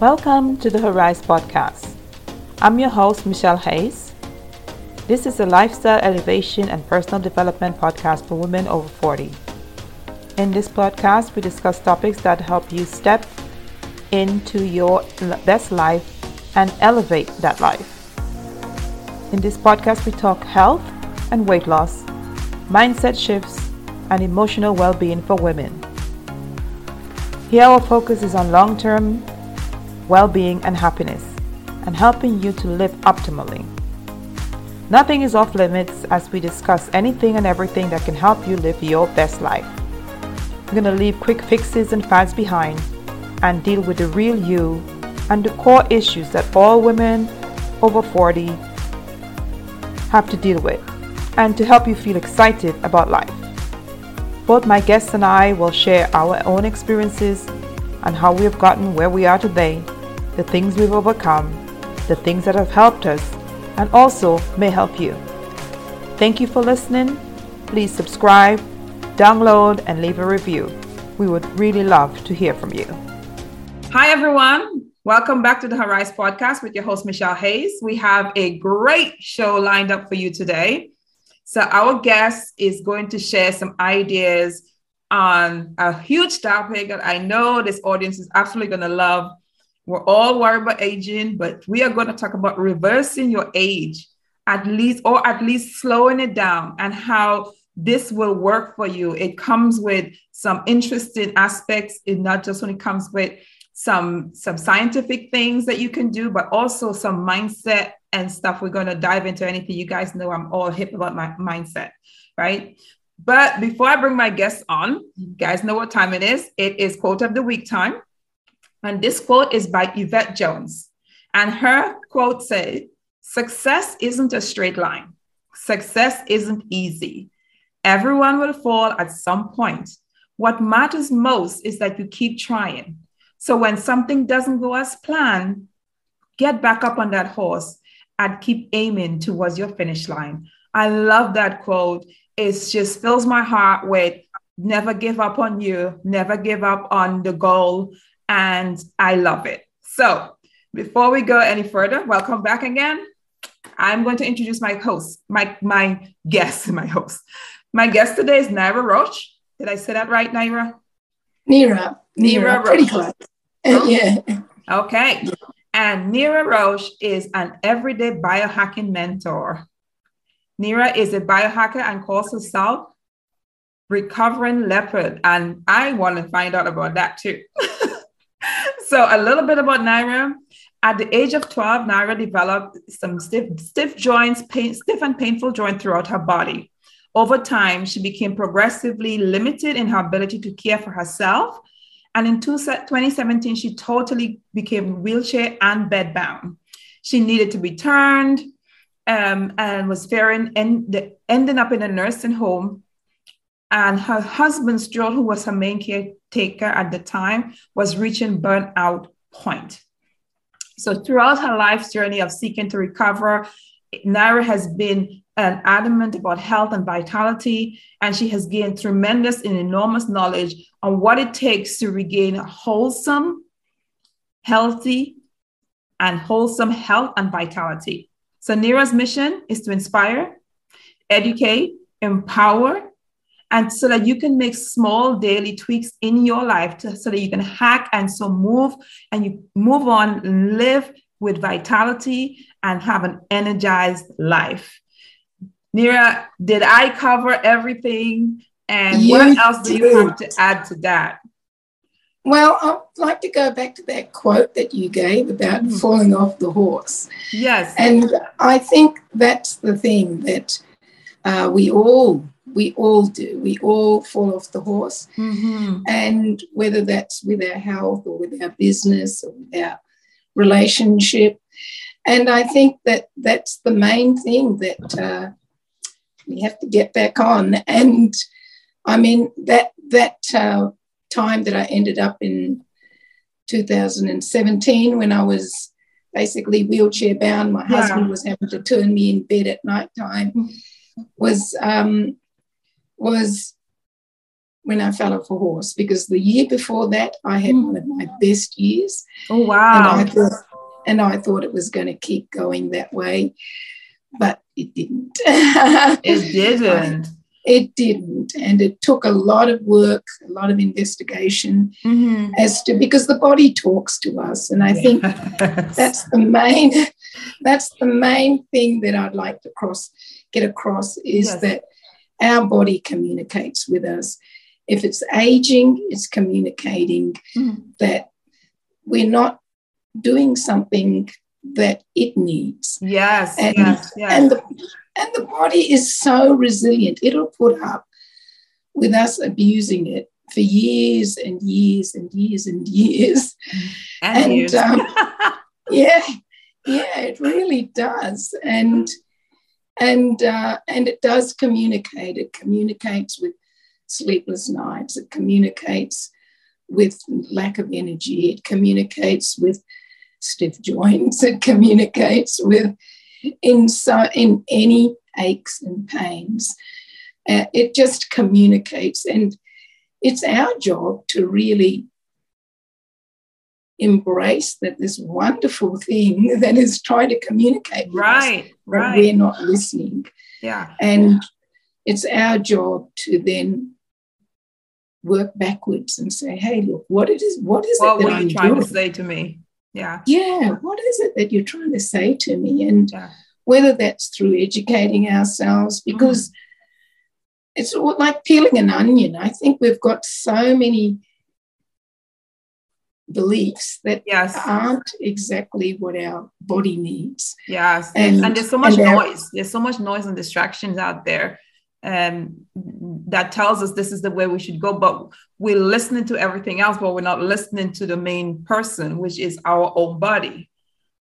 Welcome to the Horizon Podcast. I'm your host, Michelle Hayes. This is a lifestyle elevation and personal development podcast for women over 40. In this podcast, we discuss topics that help you step into your best life and elevate that life. In this podcast, we talk health and weight loss, mindset shifts, and emotional well being for women. Here, our focus is on long term well being and happiness and helping you to live optimally. Nothing is off limits as we discuss anything and everything that can help you live your best life. We're going to leave quick fixes and fads behind and deal with the real you and the core issues that all women over 40 have to deal with and to help you feel excited about life. Both my guests and I will share our own experiences and how we have gotten where we are today, the things we've overcome, the things that have helped us, and also may help you. Thank you for listening. Please subscribe, download, and leave a review. We would really love to hear from you. Hi, everyone. Welcome back to the Horizon Podcast with your host, Michelle Hayes. We have a great show lined up for you today. So, our guest is going to share some ideas on a huge topic that I know this audience is absolutely going to love. We're all worried about aging, but we are going to talk about reversing your age, at least, or at least slowing it down, and how this will work for you. It comes with some interesting aspects, it not just when it comes with some some scientific things that you can do, but also some mindset and stuff. We're going to dive into anything. You guys know I'm all hip about my mindset, right? But before I bring my guests on, you guys know what time it is. It is quote of the week time. And this quote is by Yvette Jones. And her quote said, Success isn't a straight line. Success isn't easy. Everyone will fall at some point. What matters most is that you keep trying. So when something doesn't go as planned, get back up on that horse and keep aiming towards your finish line. I love that quote. It just fills my heart with never give up on you, never give up on the goal. And I love it. So before we go any further, welcome back again. I'm going to introduce my host, my, my guest, my host. My guest today is Naira Roche. Did I say that right, Naira? Nira. Nira, Nira pretty close. Oh. yeah. Okay. And Nira Roche is an everyday biohacking mentor. Nira is a biohacker and calls herself recovering leopard. And I want to find out about that too. so, a little bit about Naira. At the age of 12, Naira developed some stiff, stiff joints, pain, stiff and painful joints throughout her body. Over time, she became progressively limited in her ability to care for herself and in 2017, she totally became wheelchair and bedbound. She needed to be turned um, and was fearing and ending up in a nursing home. And her husband's Stuart, who was her main caretaker at the time, was reaching burnout point. So throughout her life's journey of seeking to recover, Naira has been an adamant about health and vitality, and she has gained tremendous and enormous knowledge on what it takes to regain a wholesome, healthy, and wholesome health and vitality. So, Naira's mission is to inspire, educate, empower, and so that you can make small daily tweaks in your life to, so that you can hack and so move and you move on live with vitality and have an energized life. Nira, did I cover everything? And you what else do you have to add to that? Well, I'd like to go back to that quote that you gave about mm-hmm. falling off the horse. Yes. And I think that's the thing that uh, we all we all do. We all fall off the horse. Mm-hmm. And whether that's with our health or with our business or with our relationship. And I think that that's the main thing that uh, we have to get back on. And I mean that that uh, time that I ended up in 2017 when I was basically wheelchair bound. My yeah. husband was having to turn me in bed at night time. Was um, was when I fell off a horse because the year before that I had mm. one of my best years. Oh wow! And I thought, and I thought it was going to keep going that way, but it didn't. it didn't. It didn't, and it took a lot of work, a lot of investigation mm-hmm. as to because the body talks to us, and I think that's the main that's the main thing that I'd like to cross get across is yes. that our body communicates with us. If it's aging, it's communicating mm-hmm. that we're not doing something that it needs. Yes, and, yes, yes. And the, and the body is so resilient. It'll put up with us abusing it for years and years and years and years. And, and years. Um, yeah, yeah, it really does. And and uh, and it does communicate. It communicates with sleepless nights. It communicates with lack of energy. It communicates with stiff joints. It communicates with in so in any aches and pains. Uh, it just communicates, and it's our job to really embrace that this wonderful thing that is trying to communicate right us, right we're not listening. Yeah. And it's our job to then work backwards and say hey look what it is what is what it that I'm trying doing? to say to me? Yeah. Yeah what is it that you're trying to say to me? And yeah. whether that's through educating ourselves because mm. it's like peeling an onion. I think we've got so many beliefs that yes. aren't exactly what our body needs. Yes. And, and there's so much noise. There's so much noise and distractions out there um, that tells us this is the way we should go. But we're listening to everything else, but we're not listening to the main person, which is our own body.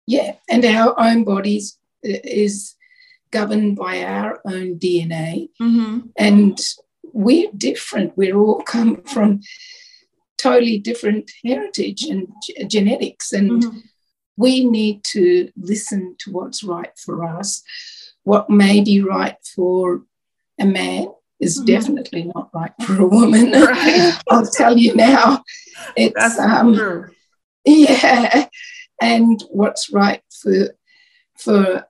Yeah. And our own bodies is governed by our own DNA. Mm-hmm. And we're different. We're all come from totally different heritage and g- genetics. And mm-hmm. we need to listen to what's right for us. What may be right for a man is mm-hmm. definitely not right for a woman. Right. I'll tell you now. It's That's um, true. Yeah. And what's right for for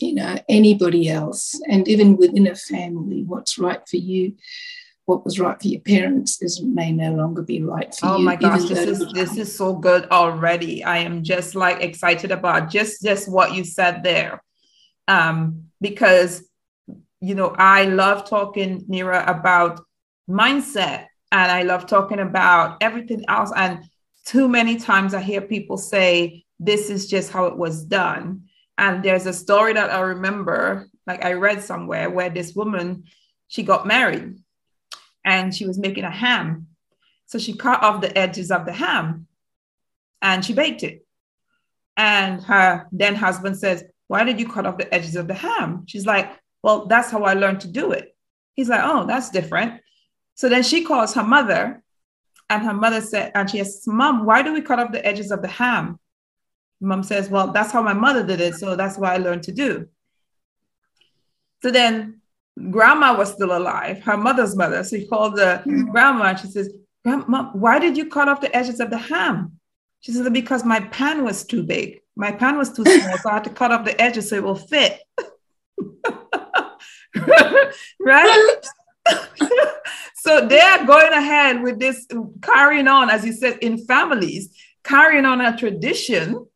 you know anybody else and even within a family what's right for you what was right for your parents is may no longer be right for oh you. Oh my gosh, this is this is so good already. I am just like excited about just just what you said there. Um, because you know, I love talking Nira about mindset and I love talking about everything else. And too many times I hear people say, this is just how it was done. And there's a story that I remember, like I read somewhere where this woman, she got married and she was making a ham. So she cut off the edges of the ham and she baked it. And her then husband says, Why did you cut off the edges of the ham? She's like, Well, that's how I learned to do it. He's like, Oh, that's different. So then she calls her mother, and her mother said, and she says, Mom, why do we cut off the edges of the ham? Mom says, Well, that's how my mother did it. So that's what I learned to do. So then grandma was still alive, her mother's mother. So he called the mm-hmm. grandma and she says, Grandma, why did you cut off the edges of the ham? She says, Because my pan was too big. My pan was too small. so I had to cut off the edges so it will fit. right? so they are going ahead with this carrying on, as you said, in families, carrying on a tradition,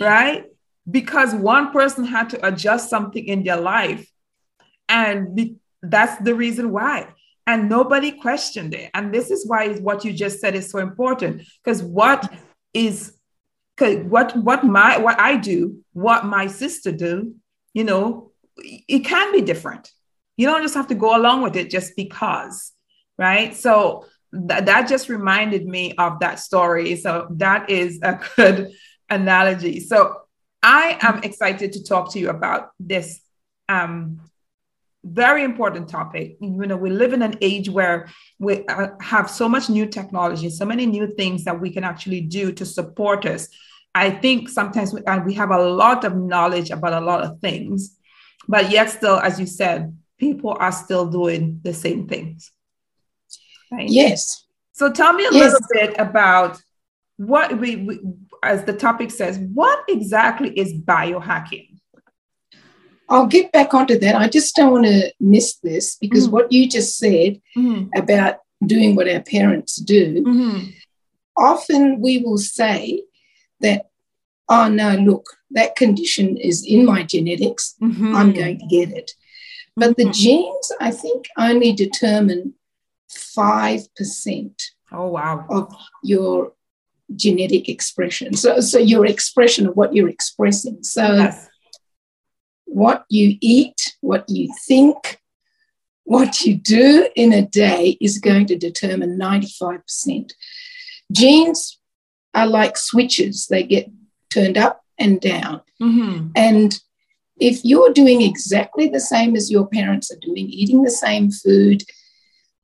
right? Because one person had to adjust something in their life and that's the reason why. And nobody questioned it. And this is why what you just said is so important. Because what is what what my what I do, what my sister do, you know, it can be different. You don't just have to go along with it just because, right? So th- that just reminded me of that story. So that is a good analogy. So I am excited to talk to you about this um, very important topic. You know, we live in an age where we uh, have so much new technology, so many new things that we can actually do to support us. I think sometimes we, we have a lot of knowledge about a lot of things, but yet still, as you said, people are still doing the same things. Right? Yes. So tell me a yes. little bit about what we, we, as the topic says, what exactly is biohacking? I'll get back onto that. I just don't want to miss this because mm what you just said mm about doing what our parents do, mm-hmm. often we will say that, oh no, look, that condition is in my genetics. Mm-hmm. I'm going to get it. But the mm-hmm. genes, I think, only determine 5% oh, wow. of your genetic expression. So, so your expression of what you're expressing. So, yes. What you eat, what you think, what you do in a day is going to determine 95%. Genes are like switches, they get turned up and down. Mm-hmm. And if you're doing exactly the same as your parents are doing, eating the same food,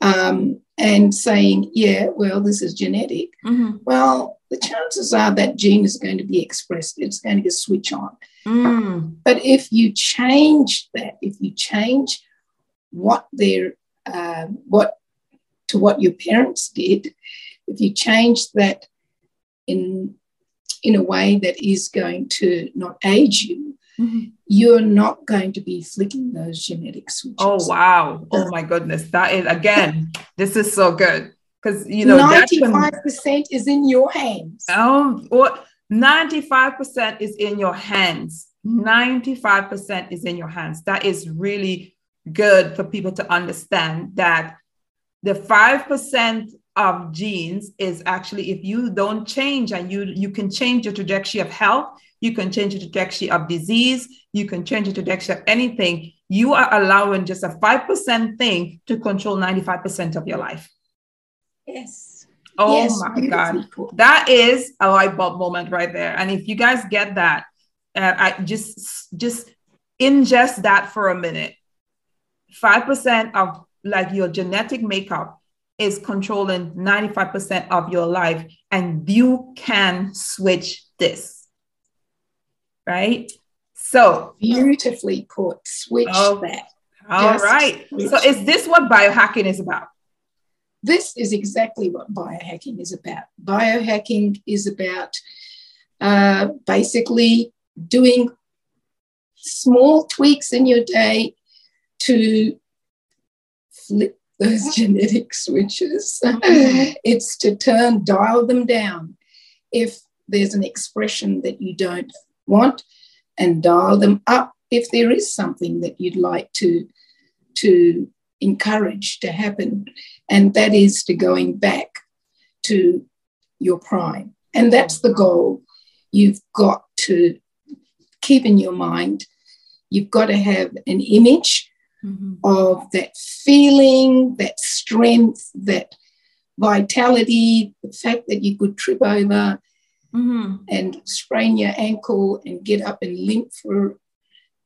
um, and saying, yeah, well, this is genetic, mm-hmm. well, the chances are that gene is going to be expressed. It's going to switch on. Mm. But if you change that, if you change what their uh, what to what your parents did, if you change that in in a way that is going to not age you, mm-hmm. you're not going to be flicking those genetic switches. Oh wow! Oh my goodness, that is again, this is so good because you know ninety-five percent is in your hands. Oh, what? Ninety-five percent is in your hands. Ninety-five percent is in your hands. That is really good for people to understand that the five percent of genes is actually if you don't change and you you can change your trajectory of health you can change the trajectory of disease you can change the trajectory of anything you are allowing just a 5% thing to control 95% of your life yes. Oh yes, my god. That is a light bulb moment right there. And if you guys get that uh, i just just ingest that for a minute. 5% of like your genetic makeup is controlling 95% of your life and you can switch this. Right? So beautifully put. Switch oh, that. all Just right. Switch. so is this what biohacking is about this is exactly what biohacking is about biohacking is about uh, basically doing small tweaks in your day to flip those genetic switches. Mm-hmm. it's to turn, dial them down. If there's an expression that you don't want, and dial them up if there is something that you'd like to, to encourage to happen. And that is to going back to your prime. And that's the goal you've got to keep in your mind. You've got to have an image mm-hmm. of that feeling, that strength, that vitality, the fact that you could trip over mm-hmm. and sprain your ankle and get up and limp for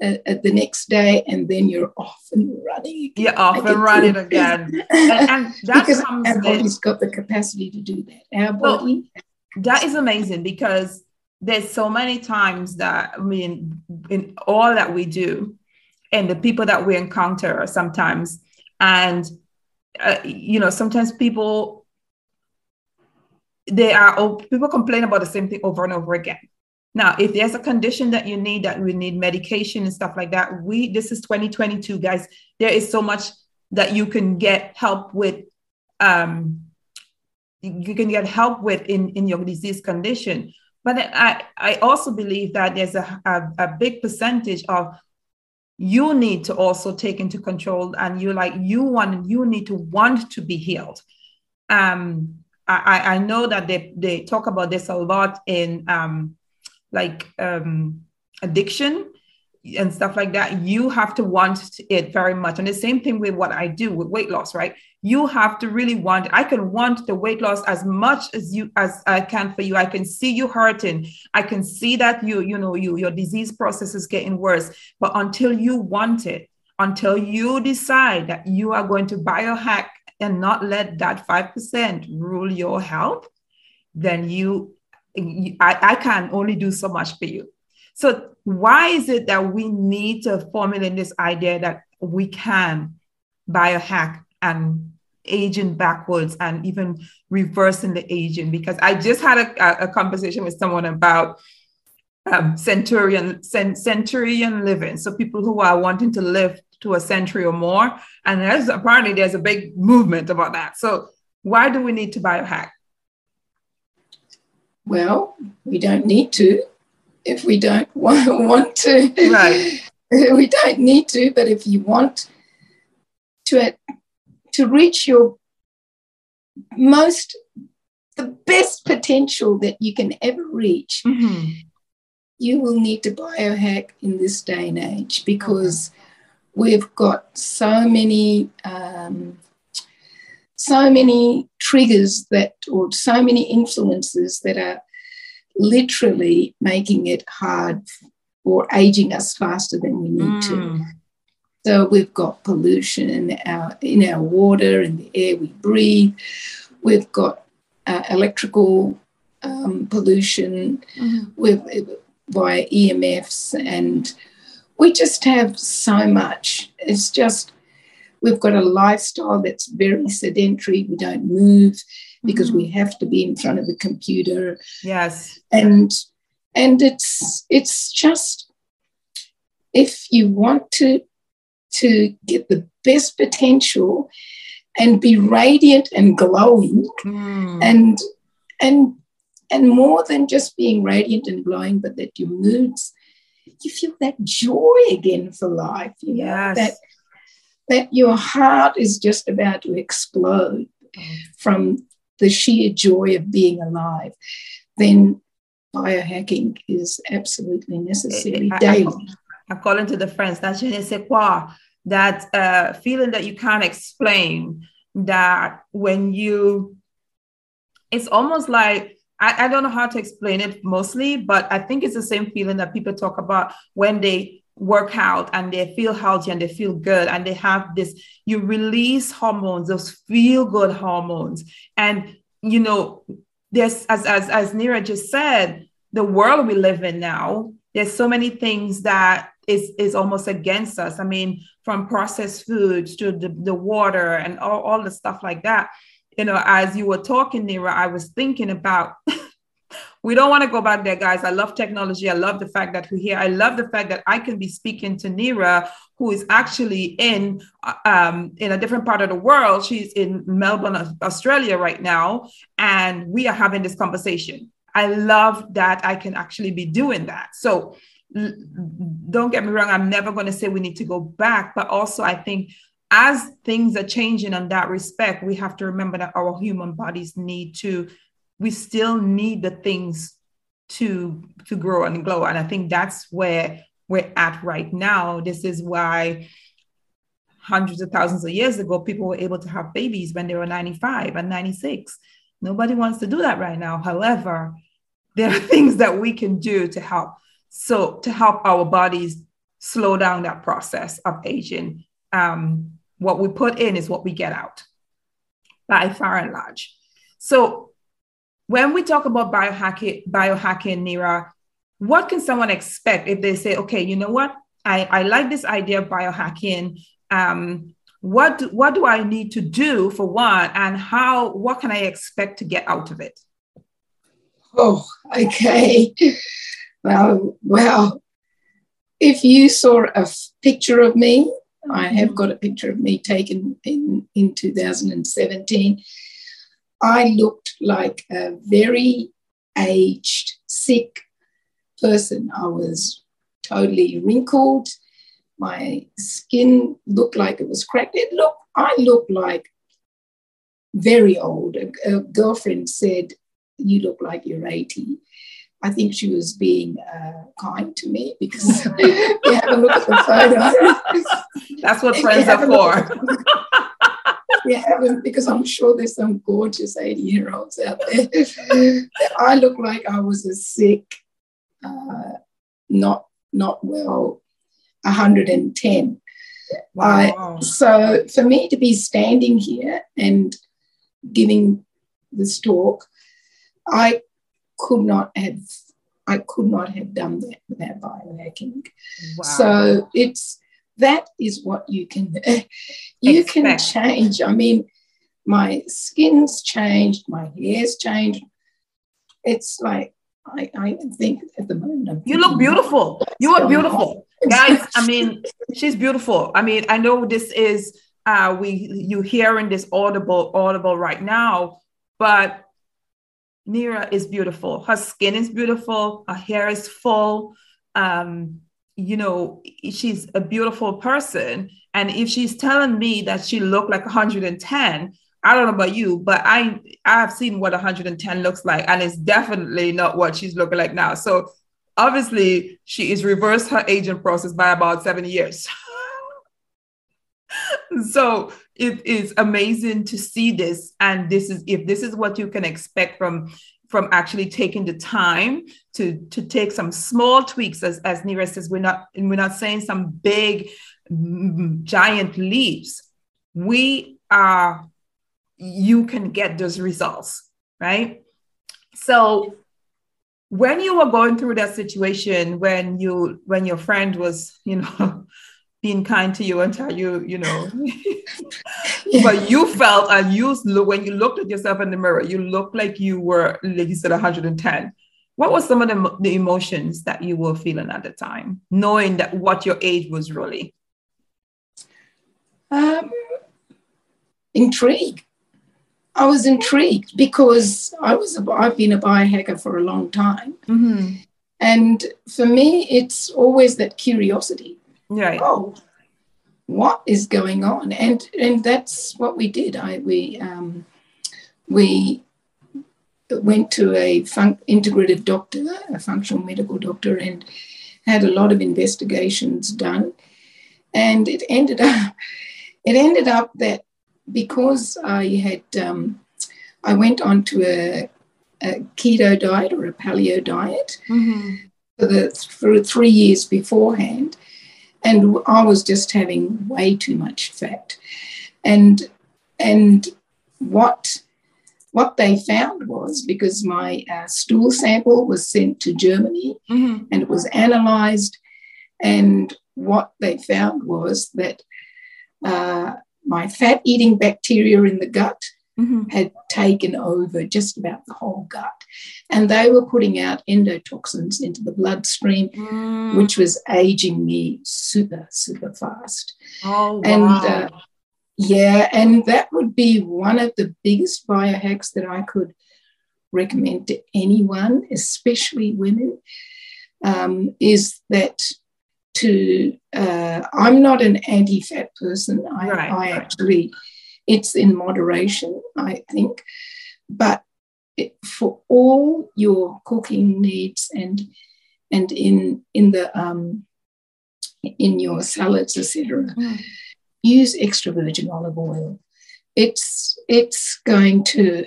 uh, the next day, and then you're off and running. Again. You're off and running again. and, and because our body's got the capacity to do that. Our body. that is amazing because there's so many times that I mean, in all that we do, and the people that we encounter sometimes and uh, you know sometimes people they are people complain about the same thing over and over again now if there's a condition that you need that we need medication and stuff like that we this is 2022 guys. There is so much that you can get help with um you can get help with in in your disease condition. But i i also believe that there's a, a, a big percentage of you need to also take into control and you like you want you need to want to be healed. Um i i know that they they talk about this a lot in um like um addiction and stuff like that you have to want it very much. And the same thing with what i do with weight loss right? You have to really want i can want the weight loss as much as you as i can for you. I can see you hurting. I can see that you you know you your disease process is getting worse. But until you want it until you decide that you are going to biohack and not let that 5% rule your health then you I, I can only do so much for you. So why is it that we need to formulate this idea that we can biohack and aging backwards and even reversing the aging because i just had a, a conversation with someone about um, centurion centurion living. So people who are wanting to live to a century or more. And there's apparently there's a big movement about that. So why do we need to biohack well we don't need to if we don't want, to right we don't need to but if you want to to reach your most the best potential that you can ever reach mm-hmm. you will need to biohack in this day and age because okay. we've got so many um, so many triggers that or so many influences that are literally making it hard or aging us faster than we need mm. to so we've got pollution in our, in our water, in the air we breathe. We've got uh, electrical um, pollution mm-hmm. with, via EMFs, and we just have so much. It's just we've got a lifestyle that's very sedentary. We don't move because mm-hmm. we have to be in front of the computer. Yes, and and it's it's just if you want to to get the best potential and be radiant and glowing mm. and and and more than just being radiant and glowing but that your moods you feel that joy again for life you know yes. that that your heart is just about to explode from the sheer joy of being alive then biohacking is absolutely necessary daily. according to the French, that je ne sais quoi, that uh, feeling that you can't explain, that when you, it's almost like, I, I don't know how to explain it mostly, but I think it's the same feeling that people talk about when they work out and they feel healthy and they feel good and they have this, you release hormones, those feel good hormones. And, you know, there's, as, as, as Nira just said, the world we live in now, there's so many things that is is almost against us. I mean, from processed foods to the, the water and all, all the stuff like that. You know, as you were talking, Nira, I was thinking about we don't want to go back there, guys. I love technology. I love the fact that we're here. I love the fact that I can be speaking to Nira, who is actually in um, in a different part of the world. She's in Melbourne, Australia, right now, and we are having this conversation. I love that I can actually be doing that. So don't get me wrong, I'm never going to say we need to go back, but also I think as things are changing in that respect, we have to remember that our human bodies need to, we still need the things to to grow and glow. And I think that's where we're at right now. This is why hundreds of thousands of years ago, people were able to have babies when they were 95 and 96. Nobody wants to do that right now. However, there are things that we can do to help so to help our bodies slow down that process of aging, um, what we put in is what we get out by far and large. So when we talk about biohacking, biohacking, Nira, what can someone expect if they say, okay, you know what? I, I like this idea of biohacking. Um, what do, what do I need to do for one, and how what can I expect to get out of it? Oh, okay. Well, well, if you saw a f- picture of me, I have got a picture of me taken in, in 2017. I looked like a very aged, sick person. I was totally wrinkled. My skin looked like it was cracked. It looked, I looked like very old. A, a girlfriend said, You look like you're 80. I think she was being uh, kind to me because you have a look at the photo. That's what friends are for. Yeah, because I'm sure there's some gorgeous 80 year olds out there. I look like I was a sick, uh, not not well, 110. Wow. I, so for me to be standing here and giving this talk, I could not have I could not have done that without biohacking. Wow. So it's that is what you can you Expect. can change. I mean, my skin's changed, my hair's changed. It's like I, I think at the moment I'm you look beautiful. You are beautiful, guys. I mean, she's beautiful. I mean, I know this is uh, we you hearing this audible audible right now, but Nira is beautiful. Her skin is beautiful. Her hair is full. Um, you know, she's a beautiful person. And if she's telling me that she looked like 110, I don't know about you, but I I've seen what 110 looks like, and it's definitely not what she's looking like now. So obviously, she is reversed her aging process by about seven years. so it is amazing to see this, and this is if this is what you can expect from from actually taking the time to to take some small tweaks as as Nira says we're not and we're not saying some big mm, giant leaps. We are you can get those results right? So when you were going through that situation when you when your friend was you know being kind to you and tell you, you know, but you felt and you when you looked at yourself in the mirror, you looked like you were, like you said, 110. What were some of the, the emotions that you were feeling at the time, knowing that what your age was really? Um, intrigue. I was intrigued because I was a, I've been a biohacker for a long time, mm-hmm. and for me, it's always that curiosity right. Oh what is going on? And and that's what we did. I we um we went to a fun- integrative doctor a functional medical doctor and had a lot of investigations done. And it ended up it ended up that because i had um, i went on to a, a keto diet or a paleo diet mm-hmm. for the for three years beforehand and I was just having way too much fat. And and what what they found was because my uh, stool sample was sent to Germany mm-hmm. and it was analyzed, and what they found was that uh, my fat eating bacteria in the gut mm-hmm. had taken over just about the whole gut. And they were putting out endotoxins into the bloodstream, mm. which was aging me super, super fast. Oh, wow. And uh, yeah, and that would be one of the biggest biohacks that I could recommend to anyone, especially women, um, is that to uh, I'm not an anti-fat person. I, right, I actually it's in moderation, I think. But it, for all your cooking needs and and in in the um, in your salads, etc., mm. use extra virgin olive oil. It's it's going to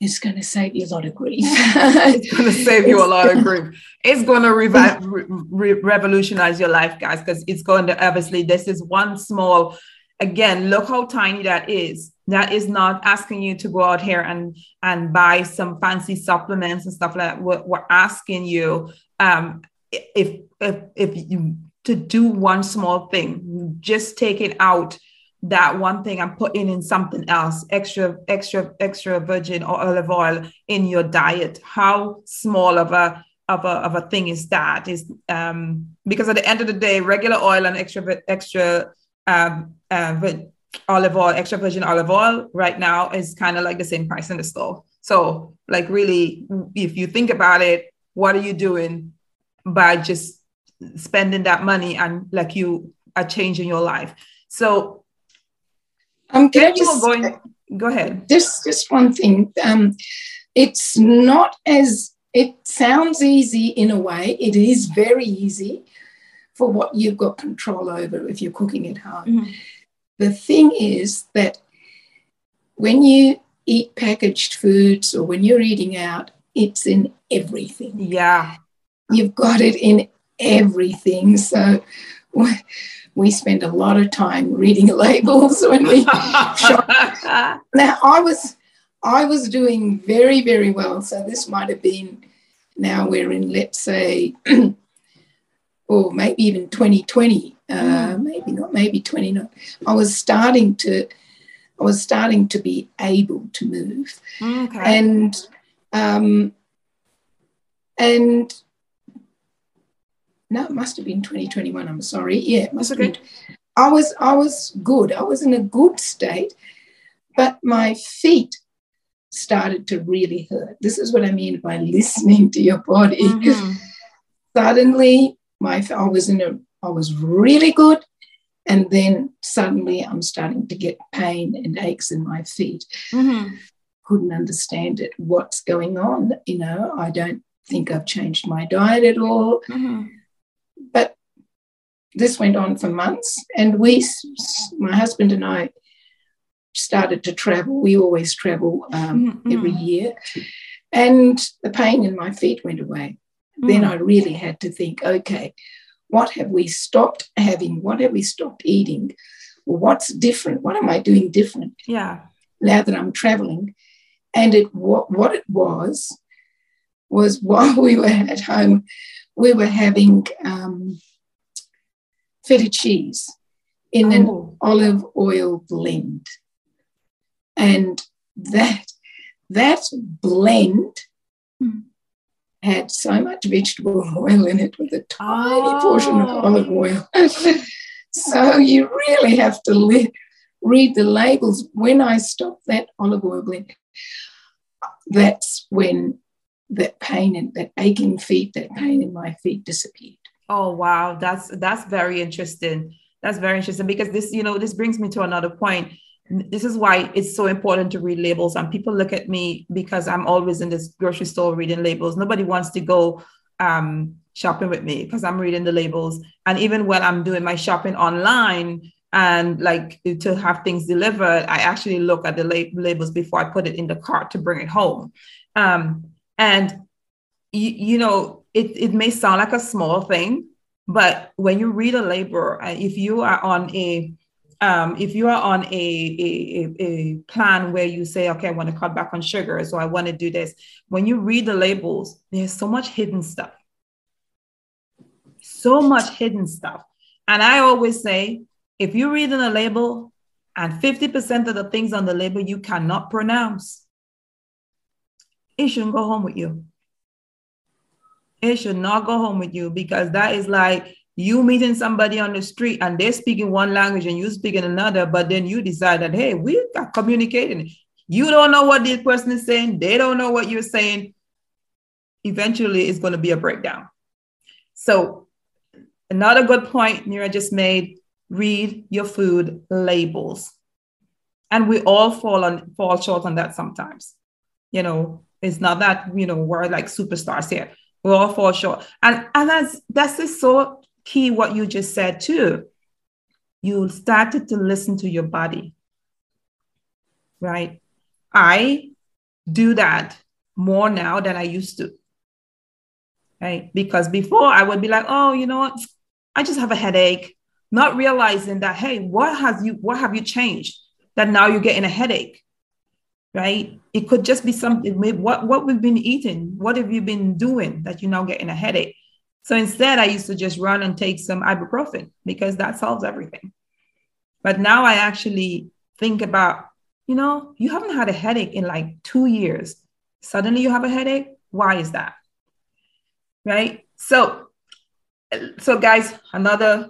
it's going to save you a lot of grief. it's going to save you a lot of grief. It's going to revi- re- revolutionize your life, guys, because it's going to obviously, this is one small again look how tiny that is. That is not asking you to go out here and and buy some fancy supplements and stuff like that. We're, we're asking you um if if if you to do one small thing just take it out that one thing and putting in something else extra extra extra virgin or olive oil in your diet. How small of a of a, of a thing is that? Is um because at the end of the day regular oil and extra extra um, uh, olive oil, extra virgin olive oil right now is kind of like the same price in the store. So, like, really, if you think about it, what are you doing by just spending that money and like you are changing your life? So, um, can I just going, go ahead. Just, just one thing. Um, it's not as it sounds easy in a way. It is very easy for what you've got control over if you're cooking at home. Mm-hmm. The thing is that when you eat packaged foods or when you're eating out, it's in everything. Yeah. You've got it in everything. So we spend a lot of time reading labels when we shop. Now I was I was doing very, very well. So this might have been now we're in, let's say, or maybe even 2020, uh, mm. maybe not, maybe 29. I was starting to I was starting to be able to move. Okay. And um, and no, it must have been 2021. I'm sorry. Yeah, it must have been. I was I was good. I was in a good state, but my feet started to really hurt. This is what I mean by listening to your body. Mm-hmm. Suddenly, my I was in a I was really good, and then suddenly I'm starting to get pain and aches in my feet. Mm-hmm. Couldn't understand it. What's going on? You know, I don't think I've changed my diet at all. Mm-hmm. But this went on for months, and we, my husband and I, started to travel. We always travel um, mm-hmm. every year, and the pain in my feet went away. Mm. Then I really had to think, okay, what have we stopped having? What have we stopped eating? What's different? What am I doing different? Yeah. Now that I'm traveling, and it what what it was was while we were at home, we were having um, feta cheese in oh. an olive oil blend. And that, that blend mm. Had so much vegetable oil in it with a tiny oh. portion of oh. olive oil. so you really have to read the labels. When I stopped that olive oil blend, that's when that pain and that aching feet, that pain in my feet disappeared. Oh wow, that's that's very interesting. That's very interesting because this, you know, this brings me to another point. This is why it's so important to read labels. And people look at me because I'm always in this grocery store reading labels. Nobody wants to go um, shopping with me because I'm reading the labels. And even when I'm doing my shopping online, and like to have things delivered i actually look at the lab- labels before i put it in the cart to bring it home um, and you, you know, it, it may sound like a small thing, but when you read a label, uh, if you are on a um, if you are on a, a, a, plan where you say, okay, I want to cut back on sugar, so I want to do this, when you read the labels, there's so much hidden stuff. So much hidden stuff. And I always say, if you're reading a label and 50% of the things on the label you cannot pronounce, it shouldn't go home with you. It should not go home with you because that is like you meeting somebody on the street and they're speaking one language and you speaking another, but then you decide that, hey, we are communicating. You don't know what this person is saying, they don't know what you're saying. Eventually, it's going to be a breakdown. So, another good point Nira just made read your food labels. And we all fall on fall short on that sometimes. You know, it's not that, you know, we're like superstars here. We all fall short. And, and that's, that's just so key what you just said too. You started to listen to your body, right? I do that more now than I used to, right? Because before I would be like, oh, you know what? I just have a headache, not realizing that, hey, what has you, what have you changed that now you're getting a headache? right? It could just be something, what, what we've been eating, what have you been doing that you're now getting a headache? So instead, I used to just run and take some ibuprofen because that solves everything. But now I actually think about, you know, you haven't had a headache in like two years. Suddenly you have a headache. Why is that? Right? So, so guys, another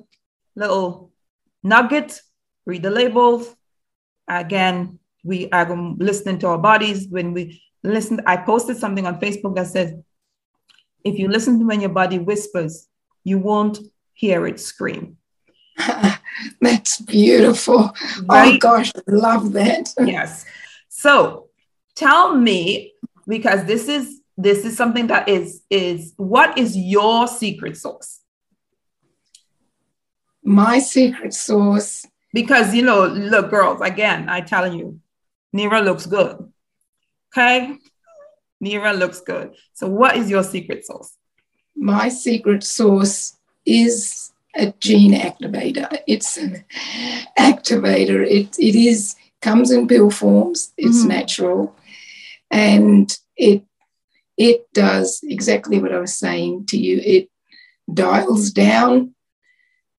little nugget, read the labels. Again, we are listening to our bodies when we listen i posted something on facebook that says if you listen to when your body whispers you won't hear it scream that's beautiful oh, right? oh gosh i love that yes so tell me because this is this is something that is is what is your secret sauce my secret sauce because you know look girls again i telling you Nira looks good. Okay? Nira looks good. So, what is your secret sauce? My secret sauce is a gene activator. It's an activator. It, it is comes in pill forms. It's mm-hmm. natural, and it it does exactly what I was saying to you. It dials down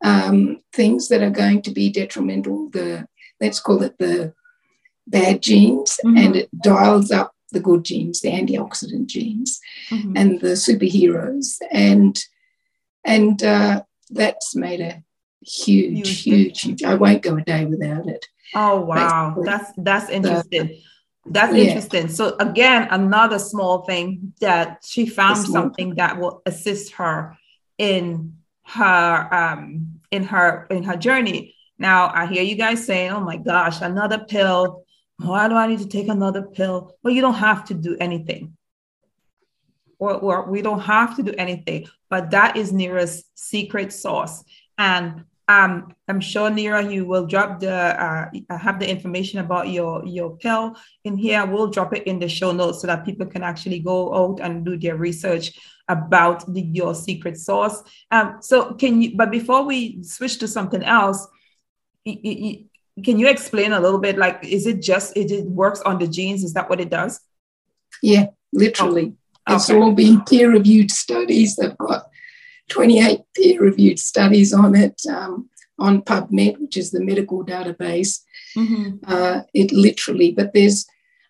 um, things that are going to be detrimental. The let's call it the bad genes mm-hmm. and it dials up the good genes, the antioxidant genes, mm-hmm. and the superheroes, and and uh, that's made a huge, huge, huge, I won't go a day without it. Oh wow, Basically. that's that's interesting. That's yeah. interesting. So again, another small thing that she found something that will assist her in her um in her in her journey. Now I hear you guys saying, "Oh my gosh, another pill! Why do I need to take another pill?" Well, you don't have to do anything. Or, or we don't have to do anything, but that is Nira's secret sauce. And um, I'm sure Neera, you will drop the uh, have the information about your your pill in here. We'll drop it in the show notes so that people can actually go out and do their research about the, your secret sauce. Um, so can you? But before we switch to something else, can you explain a little bit? Like, is it just it, it works on the genes? Is that what it does? Yeah, literally. Oh. It's all been peer reviewed studies. They've got 28 peer reviewed studies on it um, on PubMed, which is the medical database. Mm-hmm. Uh, it literally, but there's,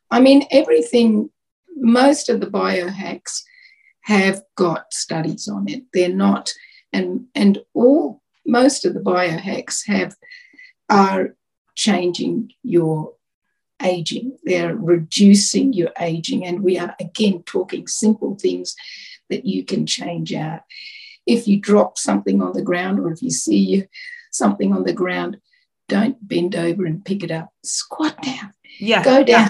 I mean, everything, most of the biohacks have got studies on it. They're not, and and all most of the biohacks have are changing your aging. They're reducing your aging, and we are again talking simple things that you can change out if you drop something on the ground or if you see something on the ground, don't bend over and pick it up. Squat down. Yeah. Go down yeah.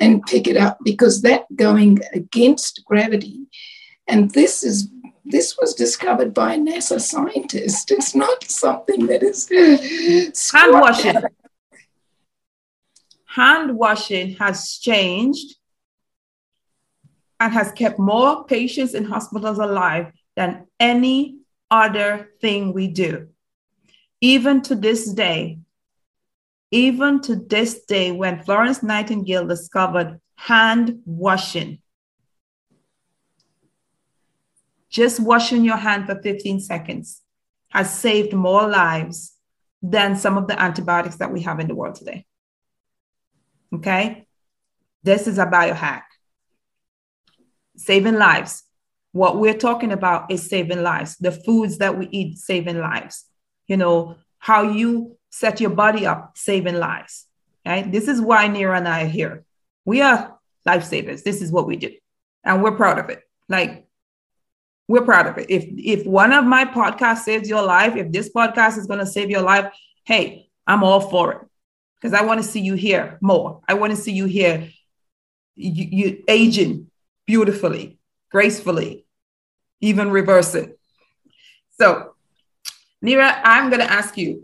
and pick it up because that going against gravity. And this is this was discovered by a NASA scientist. It's not something that is hand washing. Hand washing has changed and has kept more patients in hospitals alive than any other thing we do. Even to this day, even to this day, when Florence Nightingale discovered hand washing, just washing your hand for 15 seconds has saved more lives than some of the antibiotics that we have in the world today. Okay? This is a biohack. Saving lives. What we're talking about is saving lives. The foods that we eat, saving lives. You know, how you set your body up, saving lives. Right? This is why Nira and I are here. We are lifesavers. This is what we do. And we're proud of it. Like, we're proud of it. If if one of my podcasts saves your life, if this podcast is going to save your life, hey, I'm all for it because I want to see you here more. I want to see you here, you, you aging beautifully, gracefully, even reverse it. So, Nira, I'm going to ask you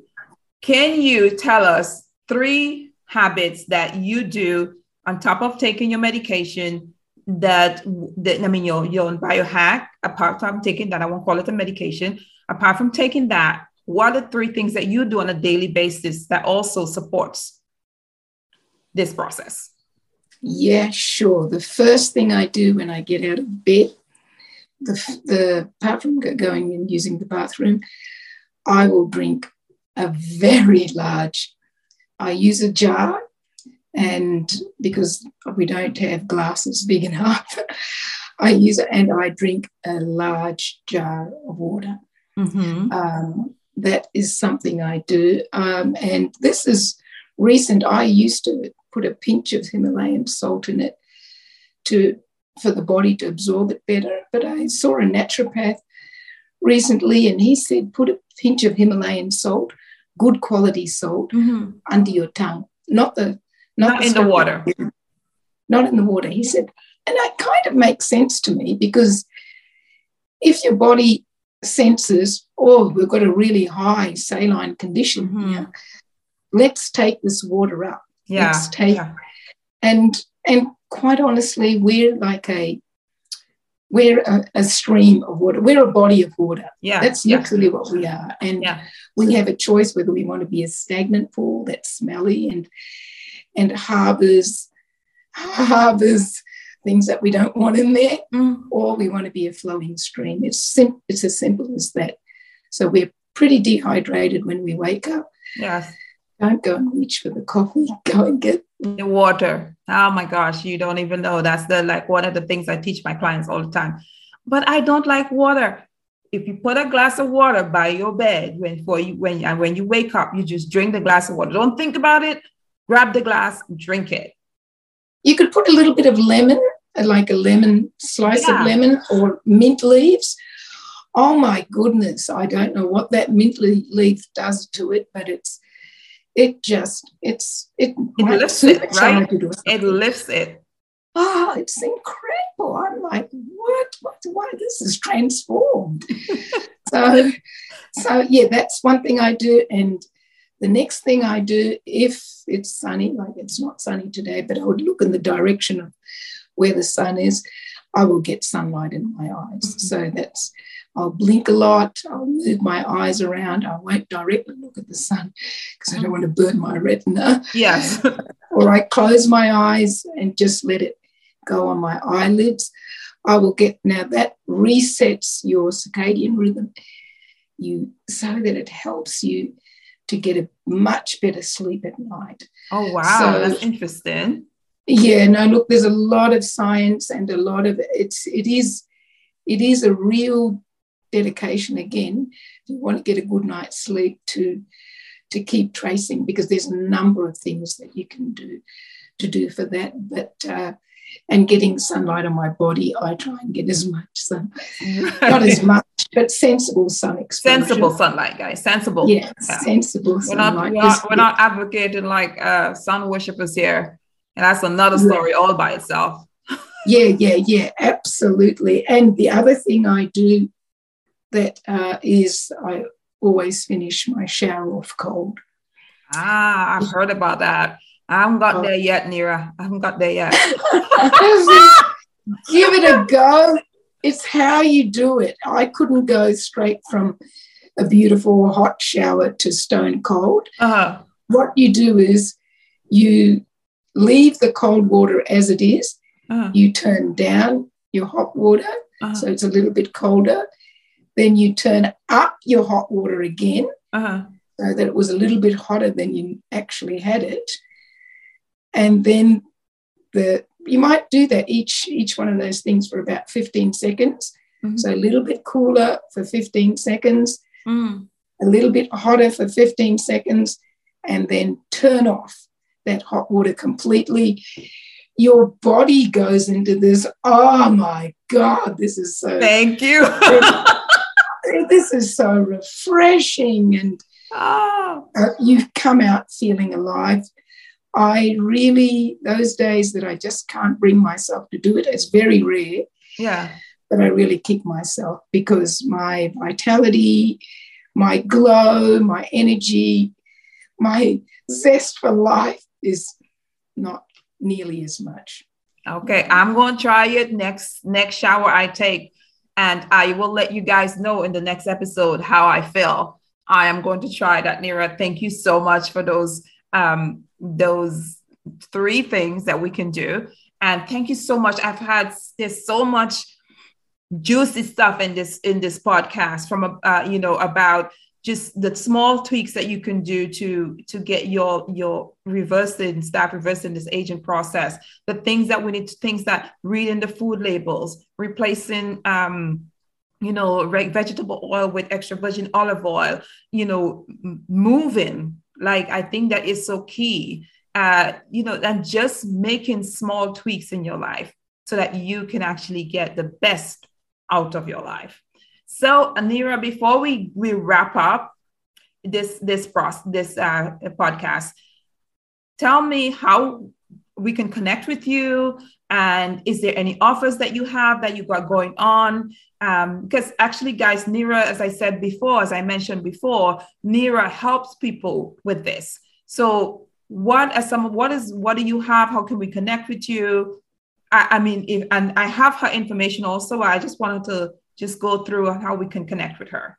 can you tell us three habits that you do on top of taking your medication that, that I mean, your, your biohack, apart from taking that, I won't call it a medication, apart from taking that, what are the three things that you do on a daily basis that also supports this process? Yeah, sure. The first thing I do when I get out of bed the, the apart from going and using the bathroom, I will drink a very large. I use a jar, and because we don't have glasses big enough, I use it and I drink a large jar of water. Mm-hmm. Um, that is something I do, um, and this is recent. I used to put a pinch of Himalayan salt in it to for the body to absorb it better. But I saw a naturopath recently and he said, put a pinch of Himalayan salt, good quality salt, mm-hmm. under your tongue, not the not, not the in the water. Not in the water. He said, and that kind of makes sense to me because if your body senses, oh, we've got a really high saline condition mm-hmm. here, let's take this water up. Yeah. Let's take yeah. and and quite honestly, we're like a we're a, a, stream of water. We're a body of water. Yeah, that's literally yeah. what we are, and yeah. we have a choice whether we want to be a stagnant pool that's smelly and and harbors harbors things that we don't want in there, mm. or we want to be a flowing stream. It's sim- It's as simple as that. So we're pretty dehydrated when we wake up. Yes. Don't go and reach for the coffee. Go and get the water. Oh my gosh, you don't even know. That's the like one of the things I teach my clients all the time. But I don't like water. If you put a glass of water by your bed when for you when and when you wake up, you just drink the glass of water. Don't think about it. Grab the glass, drink it. You could put a little bit of lemon, Uh, like a lemon slice yeah. of lemon or mint leaves. Oh my goodness, I don't know what that mint leaf does to it, but it's it just it's it, it lifts it right? it lifts it. Oh it's incredible. I'm like what what why this is transformed. So so yeah that's one thing i do. And the next thing i do if it's sunny like it's not sunny today but i would look in the direction of where the sun is i will get sunlight in my eyes mm-hmm. so that's I'll blink a lot. I'll move my eyes around. I won't directly look at the sun because I don't want to burn my retina. Yes. or I close my eyes and just let it go on my eyelids. I will get now that resets your circadian rhythm. You so that it helps you to get a much better sleep at night. Oh wow, so, that's interesting. Yeah, no, look, there's a lot of science and a lot of it's it is it is a real dedication again if you want to get a good night's sleep to to keep tracing because there's a number of things that you can do to do for that. But uh, and getting sunlight on my body i try and get as much sun not as much but sensible sun exposure. Sensible sunlight guys sensible. Yeah, yeah. sensible we're sunlight not, we're, not, we're not advocating like uh, sun worshippers here and that's another story all by itself yeah yeah yeah absolutely and the other thing i do that uh, is I always finish my shower off cold. Ah, I've heard about that. I haven't got oh. there yet, Nira. I haven't got there yet. Give it a go. It's how you do it. I couldn't go straight from a beautiful hot shower to stone cold. Uh-huh. What you do is you leave the cold water as it is. Uh-huh. You turn down your hot water uh-huh. so it's a little bit colder. Then you turn up your hot water again uh-huh. so that it was a little bit hotter than you actually had it. And then the you might do that each each one of those things for about 15 seconds. Mm-hmm. So a little bit cooler for 15 seconds, mm. a little bit hotter for 15 seconds, and then turn off that hot water completely. Your body goes into this, oh my God, this is so. Thank you. this is so refreshing and oh. uh, you've come out feeling alive i really those days that i just can't bring myself to do it it's very rare yeah but i really kick myself because my vitality my glow my energy my zest for life is not nearly as much okay i'm going to try it next next shower i take and I will let you guys know in the next episode how I feel. I am going to try that, Nira. Thank you so much for those um, those three things that we can do. And thank you so much. I've had there's so much juicy stuff in this in this podcast from uh, you know about just the small tweaks that you can do to to get your your reversing start reversing this aging process. The things that we need to things that reading the food labels replacing um you know vegetable oil with extra virgin olive oil you know moving. Like i think that is so key. Uh you know and just making small tweaks in your life so that you can actually get the best out of your life so, Anira, before we, we wrap up this this process, this uh, podcast, tell me how we can connect with you, and is there any offers that you have that you got going on? Um, because actually, guys, Nira, as I said before, as I mentioned before, Nira helps people with this. So, what are some? What is? What do you have? How can we connect with you? I, I mean, if and I have her information also. I just wanted to just go through how we can connect with her.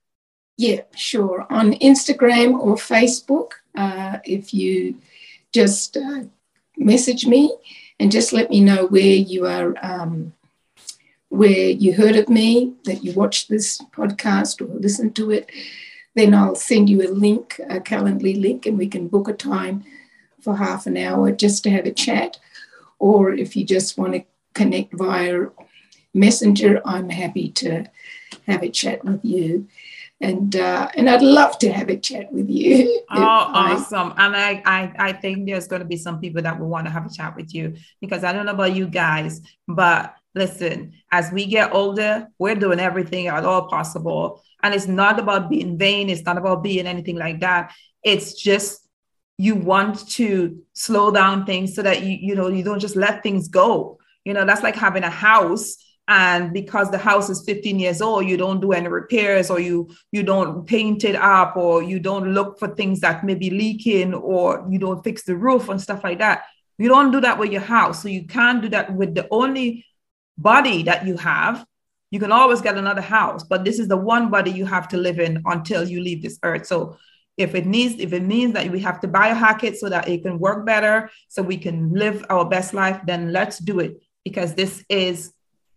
Yeah, sure. On Instagram or Facebook, uh, if you just uh, message me and just let me know where you are, um, where you heard of me, that you watched this podcast or listened to it, then I'll send you a link, a Calendly link, and we can book a time for half an hour just to have a chat. Or if you just want to connect via Messenger, I'm happy to have a chat with you. And uh, and I'd love to have a chat with you. Oh, awesome! And I, I I think there's going to be some people that will want to have a chat with you because I don't know about you guys, but listen, as we get older, we're doing everything at all possible, and it's not about being vain. It's not about being anything like that. It's just you want to slow down things so that you you know you don't just let things go. You know that's like having a house and because the house is 15 years old you don't do any repairs or you you don't paint it up or you don't look for things that may be leaking or you don't fix the roof and stuff like that. You don't do that with your house. So you can't do that with the only body that you have. You can always get another house but this is the one body you have to live in until you leave this earth. So if it needs if it means that we have to biohack it so that it can work better so we can live our best life then let's do it because this is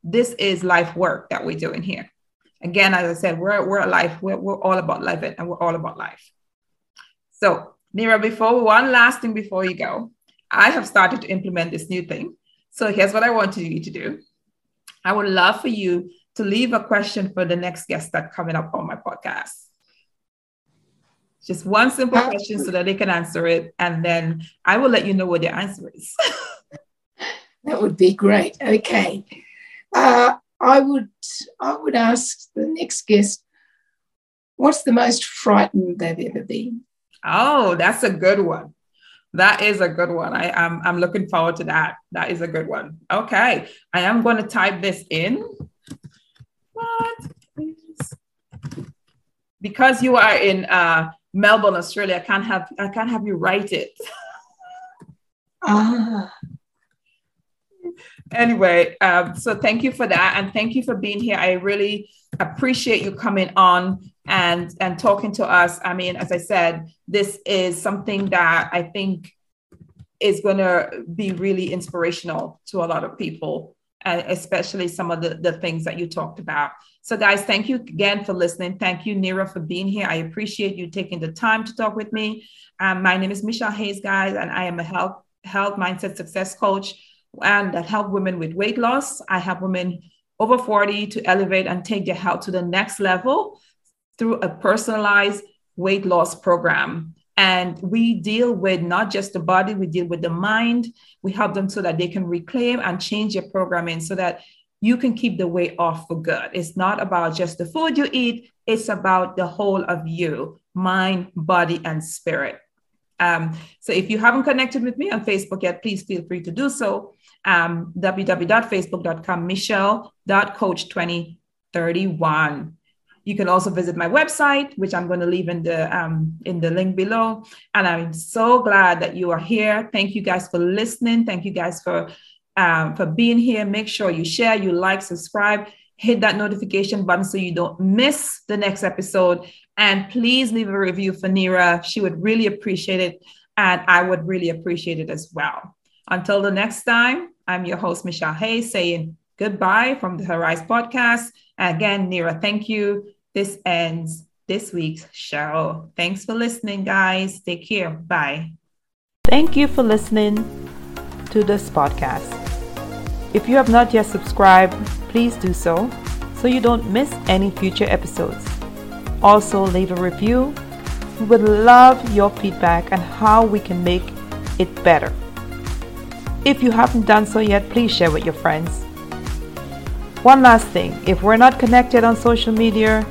this is life work that we're doing here. Again, as I said, we're, we're life, we're, we're all about life and we're all about life. So, Nira, before one last thing before you go, I have started to implement this new thing. So, here's what I want you to do I would love for you to leave a question for the next guest that's coming up on my podcast. Just one simple question so that they can answer it. And then I will let you know what their answer is. that would be great. Okay. Uh, I would I would ask the next guest, what's the most frightened they've ever been? Oh, that's a good one. That is a good one. I am I'm, I'm looking forward to that. That is a good one. Okay, I am going to type this in. What is because you are in uh, Melbourne, Australia? I can't have I can't have you write it. ah anyway, um, so thank you for that, and thank you for being here. I really appreciate you coming on and and talking to us. I mean, as I said, this is something that I think is going to be really inspirational to a lot of people, uh, especially some of the, the things that you talked about. So, guys, thank you again for listening. Thank you, Nira, for being here. I appreciate you taking the time to talk with me. Um, my name is Michelle Hayes, guys, and I am a health health mindset success coach and that help women with weight loss. I help women over 40 to elevate and take their health to the next level through a personalized weight loss program. And we deal with not just the body, we deal with the mind. We help them so that they can reclaim and change their programming so that you can keep the weight off for good. It's not about just the food you eat, it's about the whole of you mind, body, and spirit. Um, so if you haven't connected with me on Facebook yet, please feel free to do so um, www.facebook.com, michelle.coach2031. You can also visit my website, which I'm going to leave in the um, in the link below. And I'm so glad that you are here. Thank you guys for listening. Thank you guys for um, for being here. Make sure you share, you like, subscribe, hit that notification button so you don't miss the next episode. And please leave a review for Nira. She would really appreciate it, and I would really appreciate it as well. Until the next time, I'm your host, Michelle Hayes, saying goodbye from the Arise podcast. Again, Nira, thank you. This ends this week's show. Thanks for listening, guys. Take care. Bye. Thank you for listening to this podcast. If you have not yet subscribed, please do so so you don't miss any future episodes. Also, leave a review. We would love your feedback and how we can make it better. If you haven't done so yet, please share with your friends. One last thing if we're not connected on social media,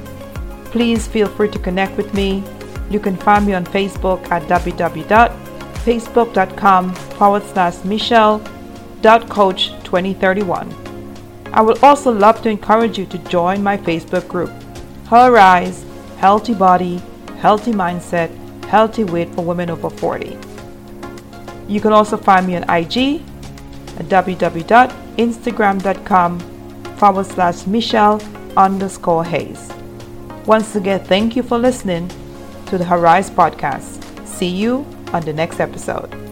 please feel free to connect with me. You can find me on Facebook at www.facebook.com forward slash Michelle.coach2031. I would also love to encourage you to join my Facebook group, Her Rise Healthy Body, Healthy Mindset, Healthy Weight for Women Over 40. You can also find me on IG at www.instagram.com forward slash Michelle underscore Hayes. Once again, thank you for listening to the Horizon podcast. See you on the next episode.